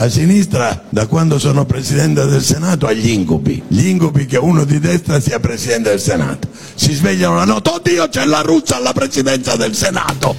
a sinistra da quando sono Presidente del Senato agli incubi. Gli incubi che uno di destra sia Presidente del Senato. Si svegliano la notte, oddio c'è la Russia alla Presidenza del Senato.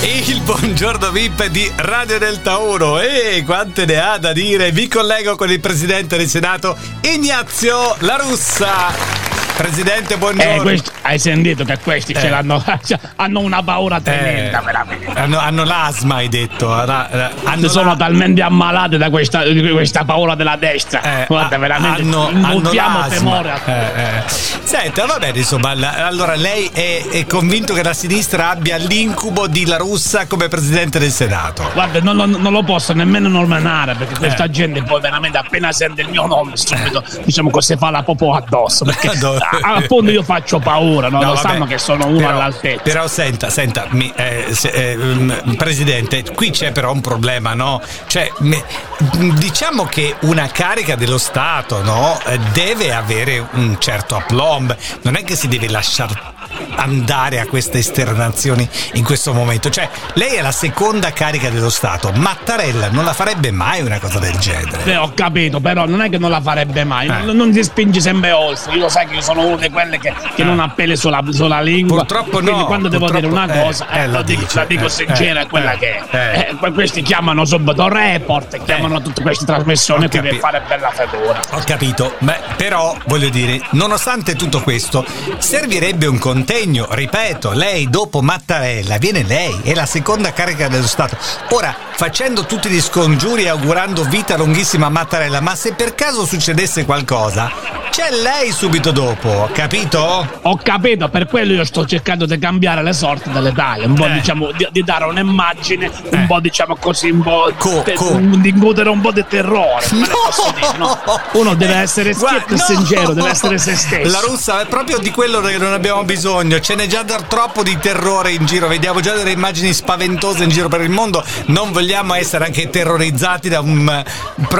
Il buongiorno VIP di Radio del Tauro. E quante ne ha da dire? Vi collego con il Presidente del Senato, Ignazio La Russa. Presidente, buongiorno. Eh, questi, hai sentito che questi Eh. ce l'hanno, cioè, hanno una paura tremenda, Eh, veramente. Hanno, hanno l'asma, hai detto. Hanno sono la- talmente ammalate da questa, questa paura della destra. Eh, Guarda, veramente hanno, hanno temore. a- Eh, eh. Senta, va bene, insomma, la- allora lei è, è convinto che la sinistra abbia l'incubo di La Russa come Presidente del Senato? Guarda, non, non- non lo posso nemmeno nominare perché questa gente poi veramente appena sente il mio nome subito diciamo così fa la popò addosso perché appunto io faccio paura, no? No, lo vabbè. sanno che sono uno Però- all'altezza. Però senta, senta, mi- eh, se- eh, mm, Presidente, qui c'è però un problema, no? Cioè, me- diciamo che una carica dello Stato, no? eh, Deve avere un certo aplomb, non è che si deve lasciare andare a queste esternazioni in questo momento. Cioè, lei è la seconda carica dello Stato, Mattarella non la farebbe mai una cosa del genere. Eh, ho capito, però non è che non la farebbe mai, Eh. non, non ti spingi sempre oltre. Io lo sai che io sono uno di quelle che, che Eh. non appelle sulla, sulla lingua. Purtroppo Quindi no, quando devo dire una eh, cosa, eh, eh, la dico, dice, la dico eh, sincera, è quella che è. questi chiamano subito report, chiamano tutte queste trasmissioni qui per fare bella figura. Ho capito, Beh, però voglio dire, nonostante tutto questo, servirebbe un contegno, ripeto, lei dopo Mattarella viene lei, è la seconda carica dello Stato. Ora, facendo tutti gli scongiuri e augurando vita lunghissima a Mattarella, ma se per caso succedesse qualcosa, c'è lei subito dopo, capito? Ho capito, per quello io sto cercando di cambiare le sorti dell'Italia, un po' Eh. diciamo di, di dare un'immagine, Eh. un po' diciamo così, un po' Co- te- co- un- di incutere un po' di terrore. posso dire, no? Uno deve essere schietto e no! sincero, deve essere se stesso. La russa è proprio di quello che non abbiamo bisogno. Ce n'è già da troppo di terrore in giro. Vediamo già delle immagini spaventose in giro per il mondo. Non vogliamo essere anche terrorizzati da, un-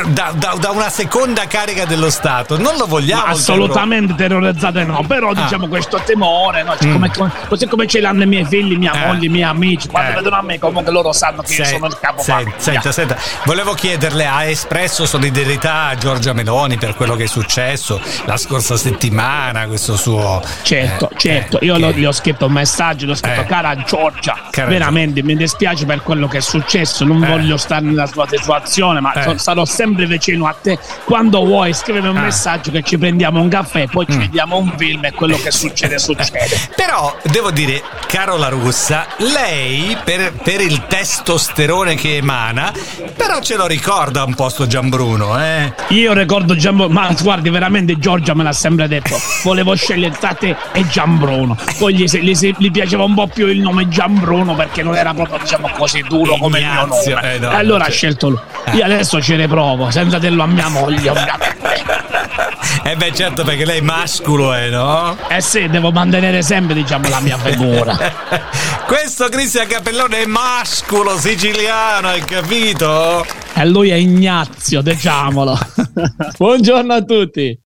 da- da- da una seconda carica dello Stato. Non lo vogliamo. Assolutamente terrorizzate no, però Ah. diciamo questo temore, no? Cioè, Mm. come- così come ce l'hanno i miei figli, mia Eh. moglie, i miei amici, quando Eh. vedono a me comunque loro sanno che io Sen- sono il capo sen- famiglia. senta, senta, volevo chiederle, ha espresso solidarietà a Giorgia Meloni per quello che è successo la scorsa settimana, questo suo... Certo, eh, certo, eh, io che- lo- gli ho scritto un messaggio, gli ho scritto Eh. cara Giorgia, Cara veramente mi dispiace per quello che è successo, non Eh. voglio stare nella tua situazione, ma Eh. sarò sempre vicino a te. Quando vuoi scrivimi un Ah. messaggio che ci prendiamo un caffè, poi Mm. ci vediamo un film e quello che succede succede. Però devo dire, caro La Russa, lei per, per il testosterone che emana, però ce lo ricorda un po' sto Gianbruno, eh? Io ricordo Giambruno, ma guardi, veramente Giorgia me l'ha sempre detto. Volevo scegliere tra te e Gianbruno. Poi gli, gli, gli piaceva un po' più il nome Gianbruno perché non era proprio, diciamo così, duro come il mio Ignazio, nome. eh, no, e allora ha scelto lui. Eh. Io adesso ci riprovo, senza dirlo a mia moglie, ovviamente. Eh beh certo perché lei masculo è, no? Eh sì, devo mantenere sempre, diciamo, la mia figura. Questo Cristian Capellone è masculo siciliano, hai capito? E lui è Ignazio, diciamolo. Buongiorno a tutti.